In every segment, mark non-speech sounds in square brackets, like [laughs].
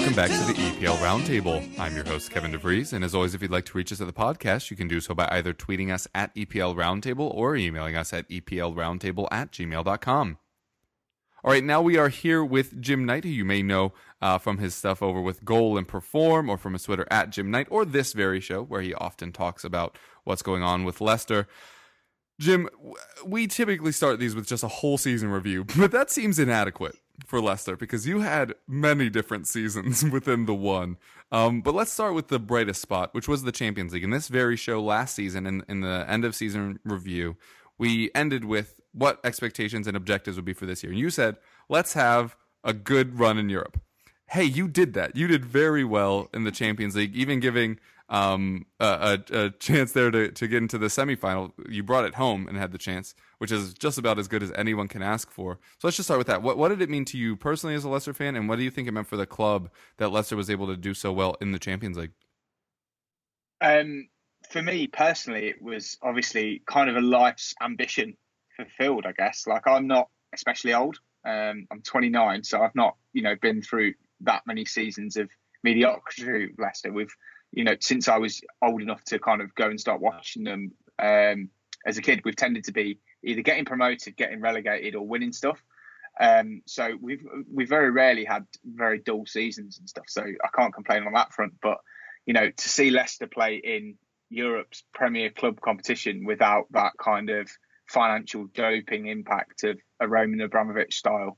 welcome back to the EPL Roundtable. I'm your host, Kevin DeVries, and as always, if you'd like to reach us at the podcast, you can do so by either tweeting us at EPL Roundtable or emailing us at EPLRoundtable at gmail.com. All right, now we are here with Jim Knight, who you may know uh, from his stuff over with Goal and Perform, or from his Twitter at Jim Knight, or this very show where he often talks about what's going on with Leicester. Jim, we typically start these with just a whole season review, [laughs] but that seems inadequate for Leicester because you had many different seasons [laughs] within the one. Um, but let's start with the brightest spot, which was the Champions League. In this very show last season, in, in the end of season review, we ended with what expectations and objectives would be for this year. And you said, let's have a good run in Europe. Hey, you did that. You did very well in the Champions League, even giving um, a, a, a, chance there to, to get into the semifinal. You brought it home and had the chance, which is just about as good as anyone can ask for. So let's just start with that. What, what did it mean to you personally as a Leicester fan, and what do you think it meant for the club that Leicester was able to do so well in the Champions League? Um, for me personally, it was obviously kind of a life's ambition fulfilled. I guess. Like I'm not especially old. Um, I'm 29, so I've not, you know, been through that many seasons of mediocrity. Leicester, we've you know, since I was old enough to kind of go and start watching them um, as a kid, we've tended to be either getting promoted, getting relegated, or winning stuff. Um, so we've we very rarely had very dull seasons and stuff. So I can't complain on that front. But you know, to see Leicester play in Europe's premier club competition without that kind of financial doping impact of a Roman Abramovich style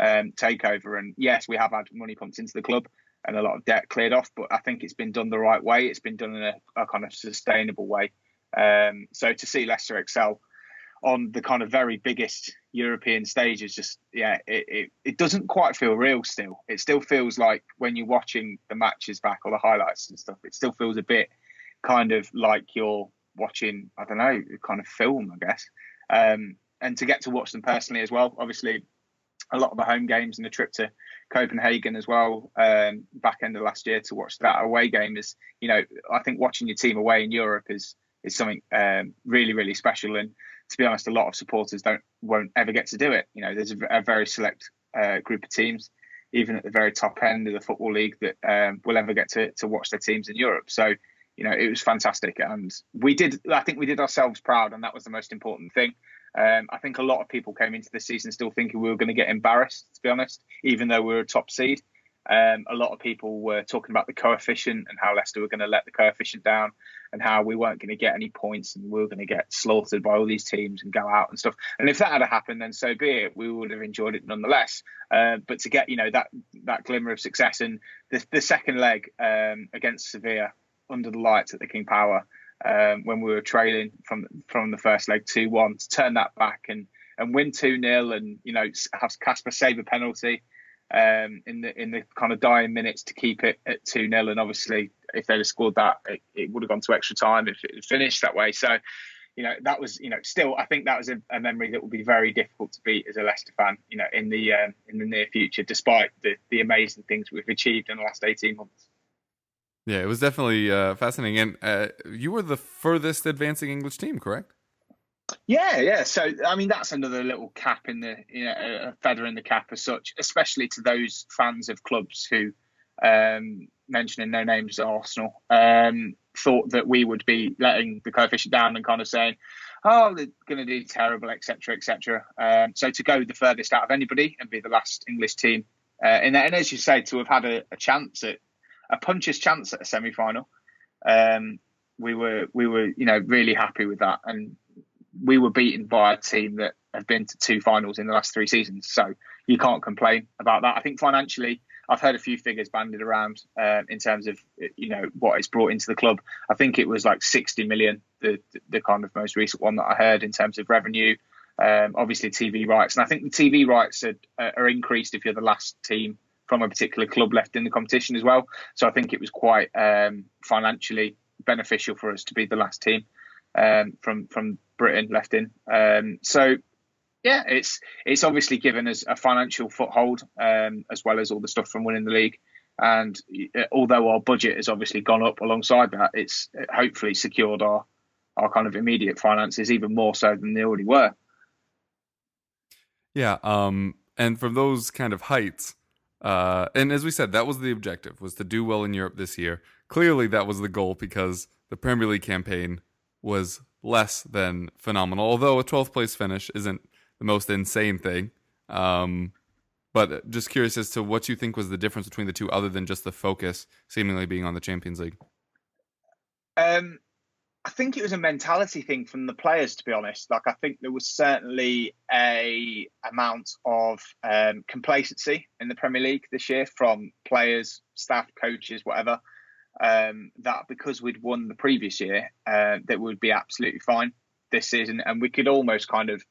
um, takeover, and yes, we have had money pumped into the club and a lot of debt cleared off. But I think it's been done the right way. It's been done in a, a kind of sustainable way. Um, so to see Leicester excel on the kind of very biggest European stage is just yeah, it, it, it doesn't quite feel real still. It still feels like when you're watching the matches back or the highlights and stuff, it still feels a bit kind of like you're watching, I don't know, kind of film, I guess. Um, and to get to watch them personally as well, obviously a lot of the home games and the trip to Copenhagen as well, um, back end of last year to watch that away game is, you know, I think watching your team away in Europe is is something um, really really special. And to be honest, a lot of supporters don't won't ever get to do it. You know, there's a, a very select uh, group of teams, even at the very top end of the football league, that um, will ever get to to watch their teams in Europe. So. You know, it was fantastic, and we did. I think we did ourselves proud, and that was the most important thing. Um, I think a lot of people came into the season still thinking we were going to get embarrassed, to be honest, even though we were a top seed. Um, a lot of people were talking about the coefficient and how Leicester were going to let the coefficient down and how we weren't going to get any points and we were going to get slaughtered by all these teams and go out and stuff. And if that had happened, then so be it. We would have enjoyed it nonetheless. Uh, but to get you know that that glimmer of success and the, the second leg um, against Sevilla under the lights at the King Power um, when we were trailing from from the first leg two one to turn that back and and win two 0 and you know have Kasper save a penalty um, in the in the kind of dying minutes to keep it at two 0 and obviously if they'd have scored that it, it, would have gone to extra time if it had finished that way so. You know that was, you know, still I think that was a, a memory that will be very difficult to beat as a Leicester fan. You know, in the um, in the near future, despite the the amazing things we've achieved in the last eighteen months. Yeah, it was definitely uh, fascinating. And uh, you were the furthest advancing English team, correct? Yeah, yeah. So I mean, that's another little cap in the, you know, feather in the cap as such, especially to those fans of clubs who, um, mentioning no names, Arsenal, um, thought that we would be letting the coefficient down and kind of saying, "Oh, they're going to do terrible, etc., etc." Um, so to go the furthest out of anybody and be the last English team, uh, and, and as you say, to have had a, a chance at a puncher's chance at a semi final. Um, we were we were you know really happy with that, and we were beaten by a team that have been to two finals in the last three seasons. So you can't complain about that. I think financially, I've heard a few figures banded around uh, in terms of you know what it's brought into the club. I think it was like 60 million, the the kind of most recent one that I heard in terms of revenue. Um, obviously TV rights, and I think the TV rights are, are increased if you're the last team from a particular club left in the competition as well. So I think it was quite um, financially beneficial for us to be the last team um, from from Britain left in. Um, so yeah, it's it's obviously given us a financial foothold um, as well as all the stuff from winning the league. And uh, although our budget has obviously gone up alongside that, it's hopefully secured our our kind of immediate finances even more so than they already were. Yeah, um, and from those kind of heights, Uh, and as we said, that was the objective was to do well in Europe this year. Clearly, that was the goal because the Premier League campaign was less than phenomenal. Although a 12th place finish isn't the most insane thing. Um, but just curious as to what you think was the difference between the two, other than just the focus seemingly being on the Champions League. Um, I think it was a mentality thing from the players, to be honest. Like I think there was certainly a amount of um, complacency in the Premier League this year from players, staff, coaches, whatever. Um, that because we'd won the previous year, uh, that would be absolutely fine this season, and we could almost kind of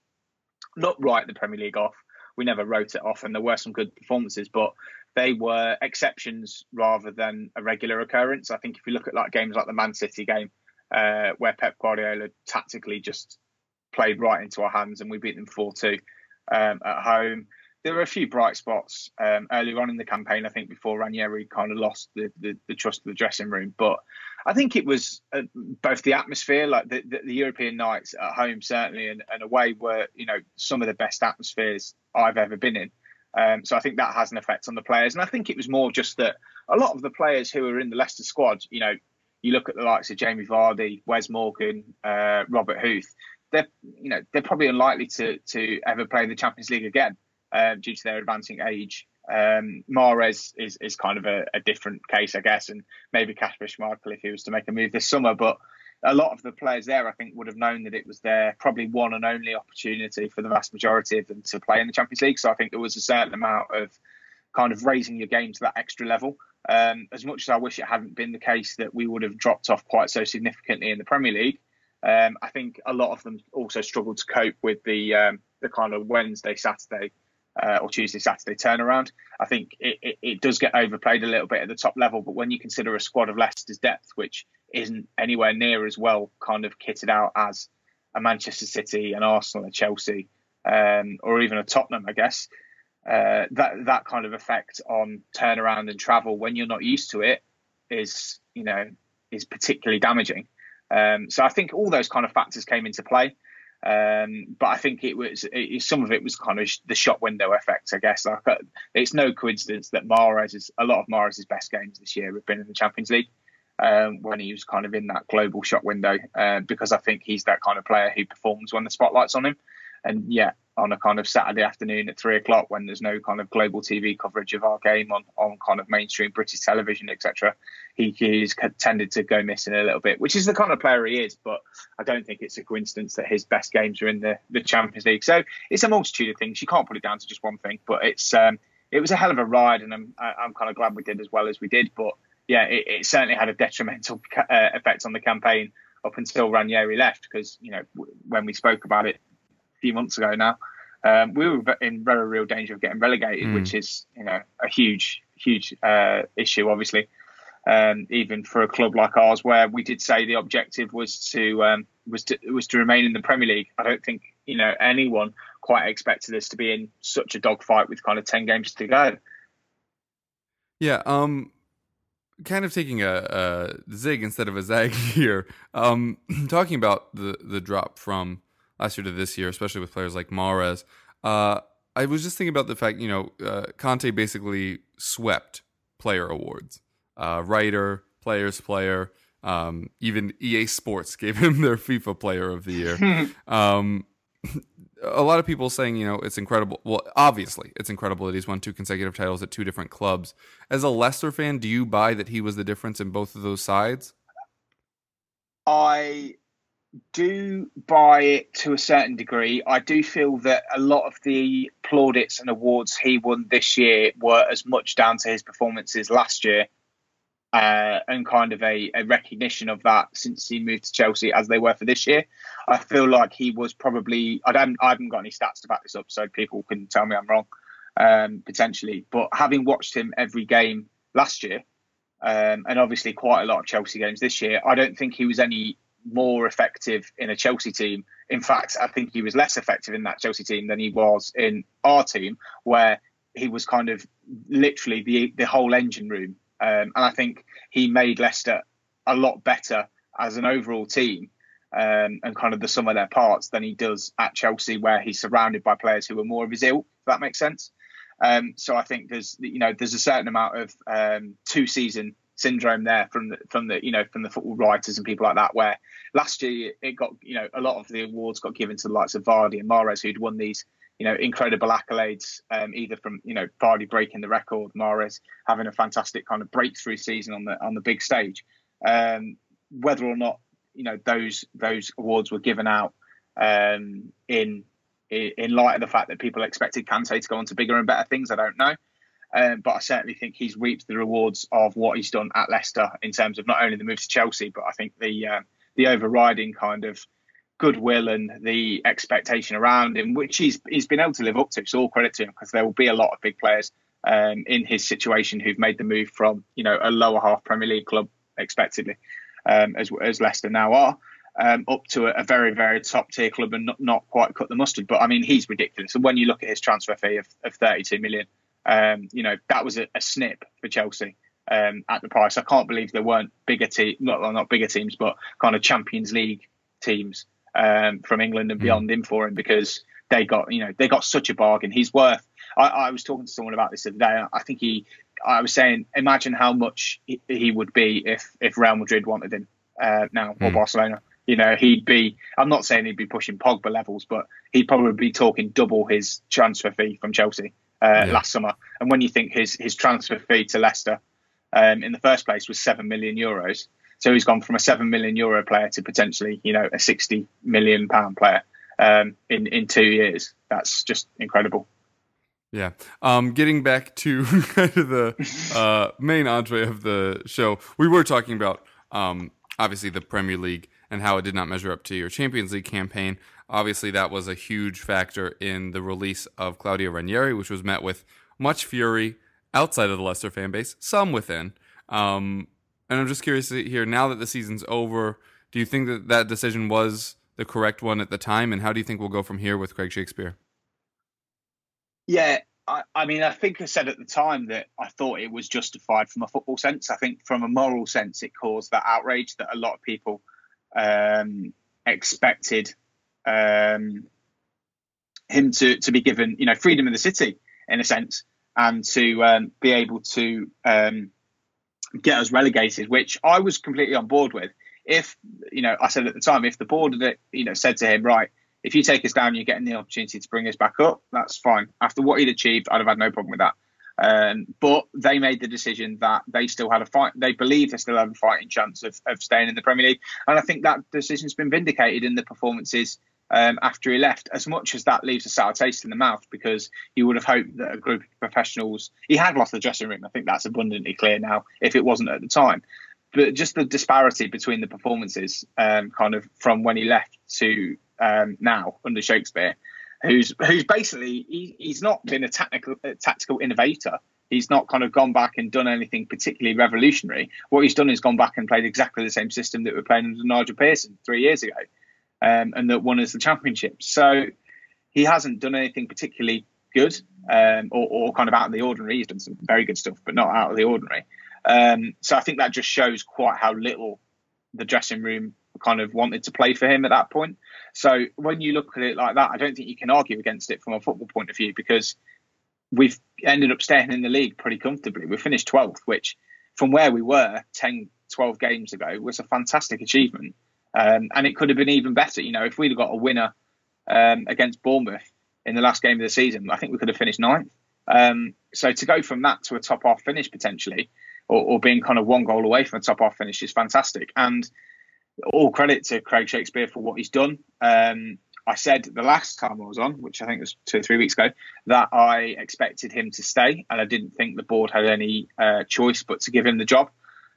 not write the Premier League off. We never wrote it off, and there were some good performances, but they were exceptions rather than a regular occurrence. I think if you look at like games like the Man City game uh, where Pep Guardiola tactically just played right into our hands and we beat them 4 2 um, at home. There were a few bright spots um, earlier on in the campaign, I think, before Ranieri kind of lost the, the, the trust of the dressing room. But I think it was uh, both the atmosphere, like the, the, the, European nights at home, certainly, and, and away were, you know, some of the best atmospheres I've ever been in. Um, so I think that has an effect on the players. And I think it was more just that a lot of the players who were in the Leicester squad, you know, you look at the likes of Jamie Vardy, Wes Morgan, uh, Robert Huth. They're you know they're probably unlikely to to ever play in the Champions League again uh, due to their advancing age. Um, Mahrez is is kind of a, a, different case, I guess, and maybe Kasper Schmeichel if he was to make a move this summer. But a lot of the players there, I think, would have known that it was their probably one and only opportunity for the vast majority of them to play in the Champions League. So I think there was a certain amount of kind of raising your game to that extra level. Um, as much as I wish it hadn't been the case that we would have dropped off quite so significantly in the Premier League, um, I think a lot of them also struggled to cope with the um, the kind of Wednesday, Saturday, uh, or Tuesday, Saturday turnaround. I think it, it, it, does get overplayed a little bit at the top level, but when you consider a squad of Leicester's depth, which isn't anywhere near as well kind of kitted out as a Manchester City, an Arsenal, a Chelsea, um, or even a Tottenham, I guess, uh, that that kind of effect on turnaround and travel when you're not used to it is you know is particularly damaging. Um, so I think all those kind of factors came into play. Um, but I think it was it, some of it was kind of the shop window effect, I guess. Like, uh, it's no coincidence that Mahrez is a lot of Mahrez's best games this year have been in the Champions League um, when he was kind of in that global shot window, uh, because I think he's that kind of player who performs when the spotlight's on him. And yeah, on a kind of Saturday afternoon at three o'clock when there's no kind of global TV coverage of our game on, on kind of mainstream British television, etc. He, he's tended to go missing a little bit, which is the kind of player he is. But I don't think it's a coincidence that his best games are in the, the Champions League. So it's a multitude of things. You can't put it down to just one thing, but it's um, it was a hell of a ride, and I'm I'm kind of glad we did as well as we did. But yeah, it, it certainly had a detrimental uh, effect on the campaign up until Ranieri left because you know when we spoke about it few months ago now, um, we were in very real danger of getting relegated, mm. which is you know a huge huge uh, issue, obviously. Um, even for a club like ours, where we did say the objective was to um, was to was to remain in the Premier League. I don't think you know anyone quite expected us to be in such a dogfight with kind of ten games to go. Yeah, um, kind of taking a, a zig instead of a zag [laughs] here. Um, [clears throat] talking about the the drop from last year to this year, especially with players like Mahrez. Uh, I was just thinking about the fact, you know, uh, Kante basically swept player awards, uh, writer, players, player. Um, even EA Sports [laughs] gave him their FIFA Player of the Year. [laughs] um, a lot of people saying, you know, it's incredible. Well, obviously, it's incredible that he's won two consecutive titles at two different clubs. As a Leicester fan, do you buy that he was the difference in both of those sides? I do buy it to a certain degree. I do feel that a lot of the plaudits and awards he won this year were as much down to his performances last year uh, and kind of a, a, recognition of that since he moved to Chelsea as they were for this year. I feel like he was probably, I, don't, I haven't got any stats to back this up, so people can tell me I'm wrong um, potentially. But having watched him every game last year, um, and obviously quite a lot of Chelsea games this year, I don't think he was any more effective in a Chelsea team. In fact, I think he was less effective in that Chelsea team than he was in our team, where he was kind of literally the the whole engine room. Um, and I think he made Leicester a lot better as an overall team um, and kind of the sum of their parts than he does at Chelsea, where he's surrounded by players who are more of his ilk. If that makes sense. Um, so I think there's you know there's a certain amount of um, two season syndrome there from the from the you know from the football writers and people like that. Where last year it got you know a lot of the awards got given to the likes of Vardy and Mahrez who'd won these you know incredible accolades um, either from you know Vardy breaking the record, Mahrez having a fantastic kind of breakthrough season on the on the big stage. Um, whether or not you know those those awards were given out um, in in light of the fact that people expected Kante to go on to bigger and better things, I don't know. Um, but I certainly think he's reaped the rewards of what he's done at Leicester in terms of not only the move to Chelsea, but I think the uh, the overriding kind of goodwill and the expectation around him, which he's he's been able to live up to. So all credit to him because there will be a lot of big players um, in his situation who've made the move from you know a lower half Premier League club expectedly, um, as as Leicester now are. Um, up to a, a, very, very top tier club and not, not quite cut the mustard. But I mean, he's ridiculous. And when you look at his transfer fee of, of 32 million, um, you know, that was a, a snip for Chelsea um, at the price. I can't believe there weren't bigger teams, not, well, not bigger teams, but kind of Champions League teams um, from England and hmm. beyond mm. in for him because they got, you know, they got such a bargain. He's worth. I, I was talking to someone about this the other day. I think he, I was saying, imagine how much he, he would be if if Real Madrid wanted him uh, now mm. or hmm. Barcelona. You know, he'd be. I'm not saying he'd be pushing Pogba levels, but he'd probably be talking double his transfer fee from Chelsea uh, yeah. last summer. And when you think his his transfer fee to Leicester um, in the first place was seven million euros, so he's gone from a seven million euro player to potentially you know a sixty million pound player um, in in two years. That's just incredible. Yeah. Um, getting back to [laughs] kind of the uh, main entree of the show, we were talking about um, obviously the Premier League and how it did not measure up to your Champions League campaign. Obviously, that was a huge factor in the release of Claudio Ranieri, which was met with much fury outside of the Leicester fan base, some within. Um, and I'm just curious to hear now that the season's over, do you think that that decision was the correct one at the time? And how do you think we'll go from here with Craig Shakespeare? Yeah, I, I, mean, I think I said at the time that I thought it was justified from a football sense. I think from a moral sense, it caused that outrage that a lot of people um, expected um, him to to be given, you know, freedom in the city in a sense, and to um, be able to um, get us relegated, which I was completely on board with. If you know, I said at the time, if the board had you know said to him, right, if you take us down, you're getting the opportunity to bring us back up. That's fine. After what he'd achieved, I'd have had no problem with that. Um, but they made the decision that they still had a fight. They believe they still have a fighting chance of, of staying in the Premier League, and I think that decision's been vindicated in the performances um, after he left, as much as that leaves a sour taste in the mouth because you would have hoped that a group of professionals, he had lost the dressing room. I think that's abundantly clear now, if it wasn't at the time. But just the disparity between the performances, um, kind of from when he left to um, now under Shakespeare, who's who's basically he, he's not been a technical a tactical innovator. He's not kind of gone back and done anything particularly revolutionary. What he's done is gone back and played exactly the same system that we are playing under Nigel Pearson three years ago um, and that won us the championship. So he hasn't done anything particularly good um, or, or, kind of out of the ordinary. He's done some very good stuff, but not out of the ordinary. Um, so I think that just shows quite how little the dressing room kind of wanted to play for him at that point. So when you look at it like that, I don't think you can argue against it from a football point of view because we've ended up staying in the league pretty comfortably. We finished 12th, which from where we were 10, 12 games ago was a fantastic achievement. Um, and it could have been even better. You know, if we'd have got a winner um, against Bournemouth in the last game of the season, I think we could have finished ninth. Um, so to go from that to a top half finish potentially, or, or, being kind of one goal away from a top half finish, is fantastic. And all credit to Craig Shakespeare for what he's done. Um, I said the last time I was on, which I think was two or three weeks ago, that I expected him to stay, and I didn't think the board had any uh, choice but to give him the job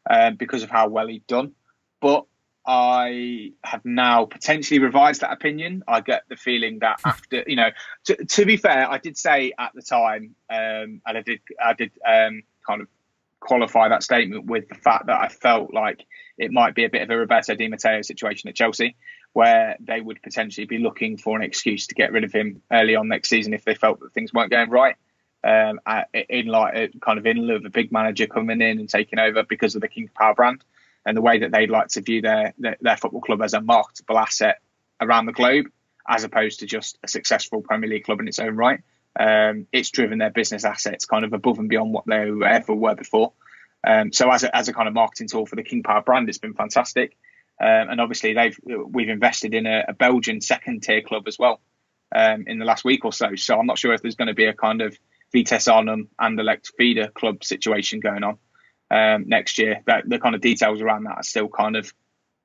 uh, because of how well he'd done. But I have now potentially revised that opinion. I get the feeling that after, you know, to, to be fair, I did say at the time, um, and I did, I did um, kind of qualify that statement with the fact that I felt like it might be a bit of a Roberto Di Matteo situation at Chelsea, where they would potentially be looking for an excuse to get rid of him early on next season if they felt that things weren't going right. Um, in like kind of in lieu of a big manager coming in and taking over because of the King Power brand and the way that they'd like to view their, their, their football club as a marketable asset around the globe, as opposed to just a successful Premier League club in its own right. Um, it's driven their business assets kind of above and beyond what they ever were before. Um, so as a, as a kind of marketing tool for the King Power brand, it's been fantastic. Um, and obviously they've we've invested in a, a Belgian second tier club as well um, in the last week or so. So I'm not sure if there's going to be a kind of Vitesse Arnhem Anderlecht feeder club situation going on um, next year. That the kind of details around that are still kind of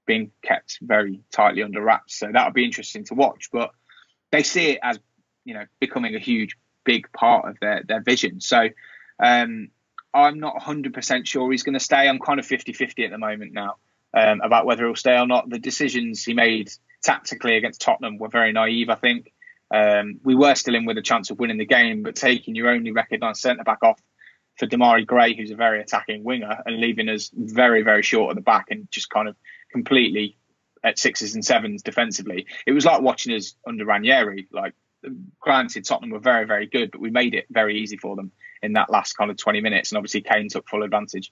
being kept very tightly under wraps. So that'll be interesting to watch. But they see it as you know becoming a huge big part of their their vision. So um, I'm not 100% sure he's going to stay. I'm kind of 50-50 at the moment now um, about whether he'll stay or not. The decisions he made tactically against Tottenham were very naive. I think um, we were still in with a chance of winning the game, but taking your only recognised centre back off for Demarai Gray, who's a very attacking winger, and leaving us very very short at the back and just kind of completely at sixes and sevens defensively. It was like watching us under Ranieri. Like granted, Tottenham were very, very good, but we made it very easy for them in that last kind of 20 minutes. And obviously, Kane took full advantage.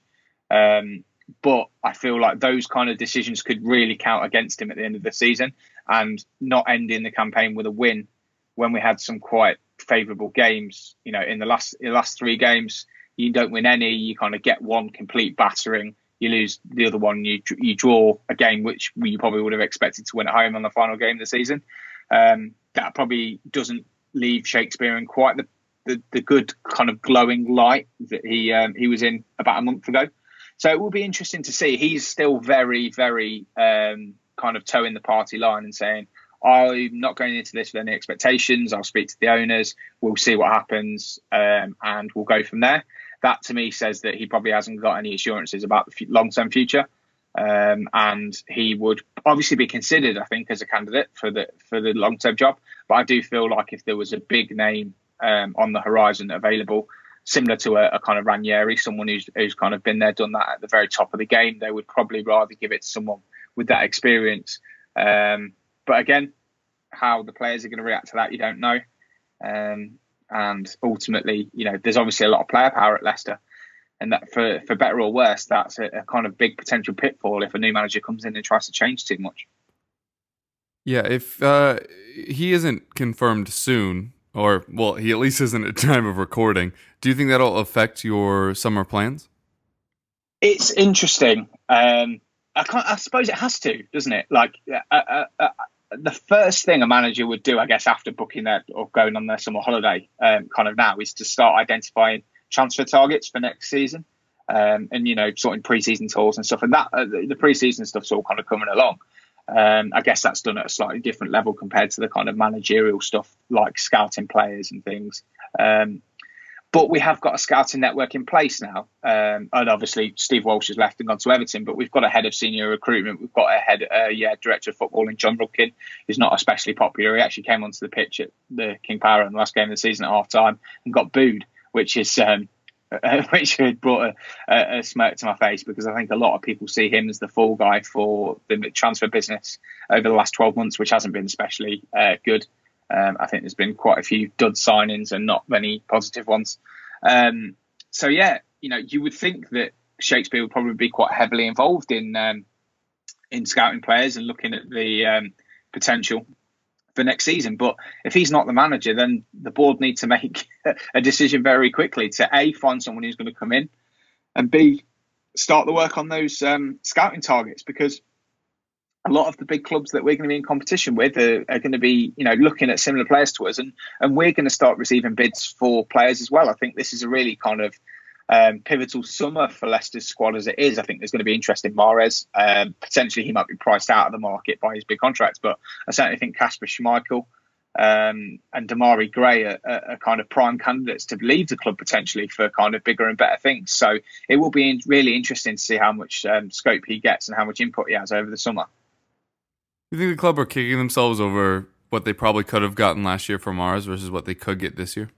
Um, but I feel like those kind of decisions could really count against him at the end of the season and not ending the campaign with a win when we had some quite favourable games. You know, in the last in the last three games, you don't win any. You kind of get one complete battering. You lose the other one. You you draw a game which you probably would have expected to win at home on the final game of the season. Um, that probably doesn't leave Shakespeare in quite the, the, the good kind of glowing light that he um, he was in about a month ago. So it will be interesting to see. He's still very, very um, kind of toeing the party line and saying, I'm not going into this with any expectations. I'll speak to the owners. We'll see what happens, um, and we'll go from there. That to me says that he probably hasn't got any assurances about the long term future. Um, and he would obviously be considered, I think, as a candidate for the for the long term job. But I do feel like if there was a big name um, on the horizon available, similar to a, a, kind of Ranieri, someone who's who's kind of been there, done that at the very top of the game, they would probably rather give it to someone with that experience. Um, but again, how the players are going to react to that, you don't know. Um, and ultimately, you know, there's obviously a lot of player power at Leicester and that for for better or worse, that's a, a, kind of big potential pitfall if a new manager comes in and tries to change too much. Yeah, if uh, he isn't confirmed soon, or well, he at least isn't at time of recording. Do you think that'll affect your summer plans? It's interesting. Um, I, I suppose it has to, doesn't it? Like uh, uh, uh, the first thing a manager would do, I guess, after booking their or going on their summer holiday, um, kind of now, is to start identifying transfer targets for next season. Um, and you know, sorting preseason tours and stuff, and that uh, the, preseason stuff's all kind of coming along. Um, I guess that's done at a slightly different level compared to the kind of managerial stuff like scouting players and things. Um, but we have got a scouting network in place now, um, and obviously Steve Walsh has left and gone to Everton. But we've got a head of senior recruitment. We've got a head, uh, yeah, director of football in Jon Rudkin, who's not especially popular. He actually came onto the pitch at the King Power in the last game of the season at half time and got booed, which is um, [laughs] which had brought a, a, smirk to my face because I think a lot of people see him as the fall guy for the transfer business over the last 12 months, which hasn't been especially uh, good. Um, I think there's been quite a few dud signings and not many positive ones. Um, so yeah, you know, you would think that Shakespeare would probably be quite heavily involved in um, in scouting players and looking at the um, potential for next season. But if he's not the manager, then the board need to make [laughs] a decision very quickly to a find someone who's going to come in, and b start the work on those um, scouting targets because a lot of the big clubs that we're going to be in competition with are, are, going to be, you know, looking at similar players to us, and and we're going to start receiving bids for players as well. I think this is a really kind of um, pivotal summer for Leicester's squad as it is. I think there's going to be interest in Mahrez. Um, potentially, he might be priced out of the market by his big contracts, but I certainly think Kasper Schmeichel um, and Demarai Gray are, are, kind of prime candidates to leave the club potentially for kind of bigger and better things. So it will be really interesting to see how much um, scope he gets and how much input he has over the summer. You think the club are kicking themselves over what they probably could have gotten last year from Mahrez versus what they could get this year?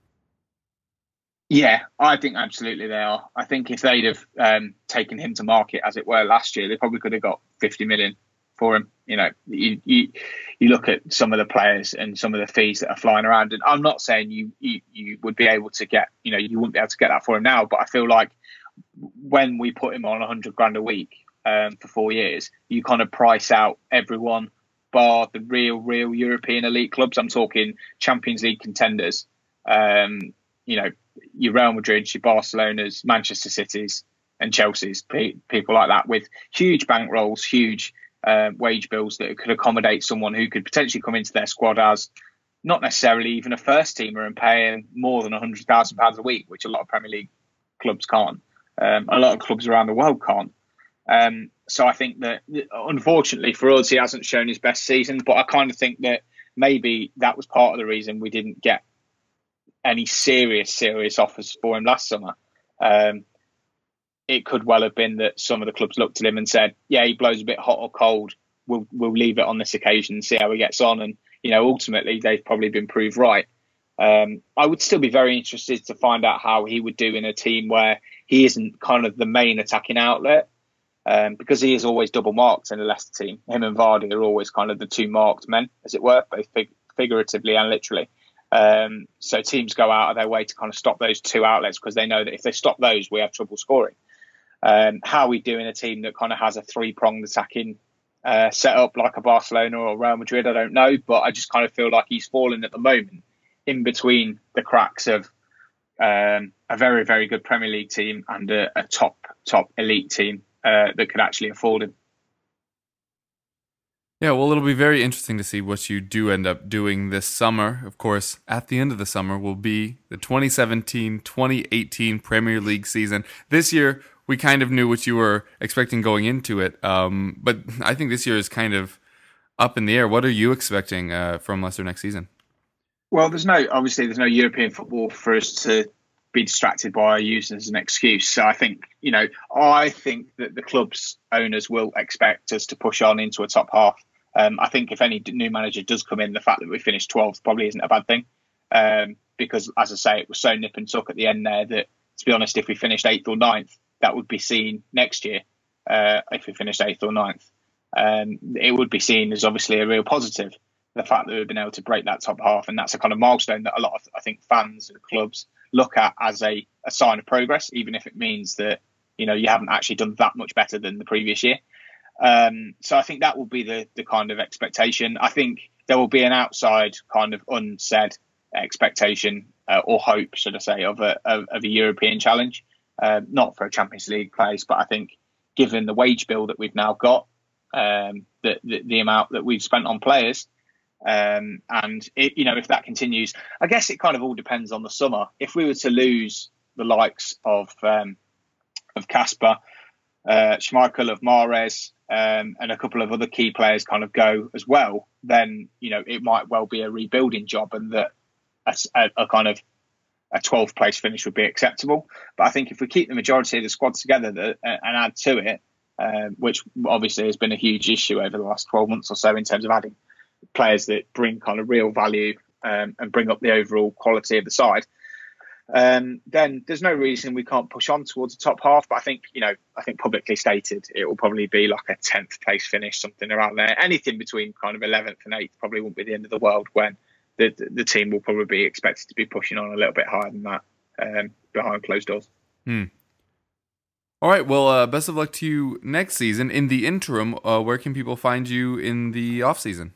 Yeah, I think absolutely they are. I think if they'd have um, taken him to market, as it were, last year, they probably could have got 50 million for him. You know, you, you you look at some of the players and some of the fees that are flying around, and I'm not saying you you, you would be able to get, you know, you wouldn't be able to get that for him now, but I feel like when we put him on 100 grand a week um, for four years, you kind of price out everyone bar the real, real European elite clubs. I'm talking Champions League contenders um, you know, your Real Madrid, your Barcelona's, Manchester Cities, and Chelsea's, people like that with huge bankrolls, huge uh, wage bills that could accommodate someone who could potentially come into their squad as not necessarily even a first teamer and paying more than hundred thousand pounds a week, which a lot of Premier League clubs can't. Um, a lot of clubs around the world can't. Um, so I think that unfortunately for us, he hasn't shown his best season. But I kind of think that maybe that was part of the reason we didn't get any serious, serious offers for him last summer. Um, it could well have been that some of the clubs looked at him and said, "Yeah, he blows a bit hot or cold. We'll we'll leave it on this occasion and see how he gets on." And you know, ultimately, they've probably been proved right. Um, I would still be very interested to find out how he would do in a team where he isn't kind of the main attacking outlet, um, because he is always double marked in a Leicester team. Him and Vardy are always kind of the two marked men, as it were, both fig- figuratively and literally. Um, so teams go out of their way to kind of stop those two outlets because they know that if they stop those, we have trouble scoring. Um, how we do in a team that kind of has a three pronged attacking uh, set up like a Barcelona or Real Madrid, I don't know, but I just kind of feel like he's falling at the moment in between the cracks of um, a very, very good Premier League team and a, a top, top elite team uh, that could actually afford him. Yeah, well, it'll be very interesting to see what you do end up doing this summer. Of course, at the end of the summer will be the 2017 2018 Premier League season. This year, we kind of knew what you were expecting going into it, um, but I think this year is kind of up in the air. What are you expecting uh, from Leicester next season? Well, there's no obviously there's no European football for us to be distracted by using as an excuse. So I think you know I think that the club's owners will expect us to push on into a top half um, I think if any new manager does come in, the fact that we finished 12th probably isn't a bad thing. Um, because, as I say, it was so nip and tuck at the end there that, to be honest, if we finished eighth or ninth, that would be seen next year. Uh, if we finished eighth or ninth, um, it would be seen as obviously a real positive. The fact that we've been able to break that top half, and that's a kind of milestone that a lot of I think fans and clubs look at as a, a sign of progress, even if it means that you know you haven't actually done that much better than the previous year. Um, so I think that will be the, the kind of expectation. I think there will be an outside kind of unsaid expectation uh, or hope, should I say, of a of, of a European challenge, uh, not for a Champions League place, but I think given the wage bill that we've now got, um, the, the, the amount that we've spent on players, um, and it, you know if that continues, I guess it kind of all depends on the summer. If we were to lose the likes of um, of Kasper, uh, Schmeichel, of Mahrez, um, and a couple of other key players kind of go as well, then you know it might well be a rebuilding job, and that a, a, kind of a 12th place finish would be acceptable. But I think if we keep the majority of the squads together that, and add to it, um, which obviously has been a huge issue over the last 12 months or so in terms of adding players that bring kind of real value um, and bring up the overall quality of the side, um, then there's no reason we can't push on towards the top half. But I think, you know, I think publicly stated, it will probably be like a 10th place finish, something around there. Anything between kind of 11th and 8th probably won't be the end of the world when the, the team will probably be expected to be pushing on a little bit higher than that um, behind closed doors. Hmm. All right. Well, uh, best of luck to you next season. In the interim, uh, where can people find you in the off season?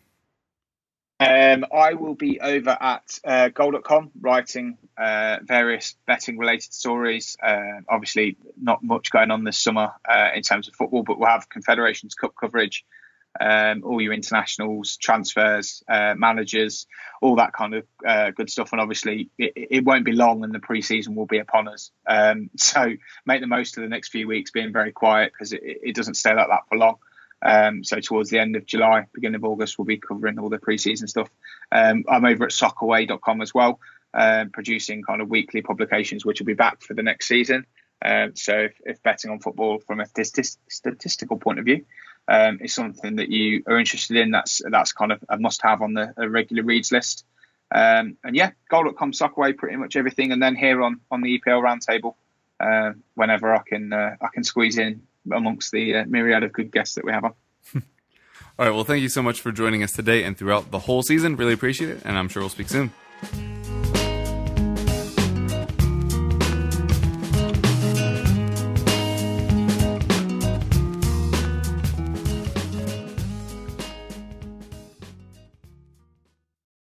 Um, I will be over at uh, goal.com writing uh, various betting related stories. Uh, obviously, not much going on this summer uh, in terms of football, but we'll have Confederations Cup coverage, um, all your internationals, transfers, uh, managers, all that kind of uh, good stuff. And obviously, it, it, won't be long and the pre season will be upon us. Um, [laughs] so make the most of the next few weeks being very quiet because it, it doesn't stay like that for long. Um, so towards the end of July, beginning of August, we'll be covering all the preseason stuff. Um, I'm over at soccerway.com as well, uh, producing kind of weekly publications, which will be back for the next season. Um, so if, if, betting on football from a statistical point of view um, is something that you are interested in, that's that's kind of a must-have on the regular reads list. Um, and yeah, goal.com, soccerway, pretty much everything. And then here on on the EPL roundtable, uh, whenever I can uh, I can squeeze in amongst the uh, myriad of good guests that we have on. [laughs] All right. Well, thank you so much for joining us today and throughout the whole season. Really appreciate it. And I'm sure we'll speak soon.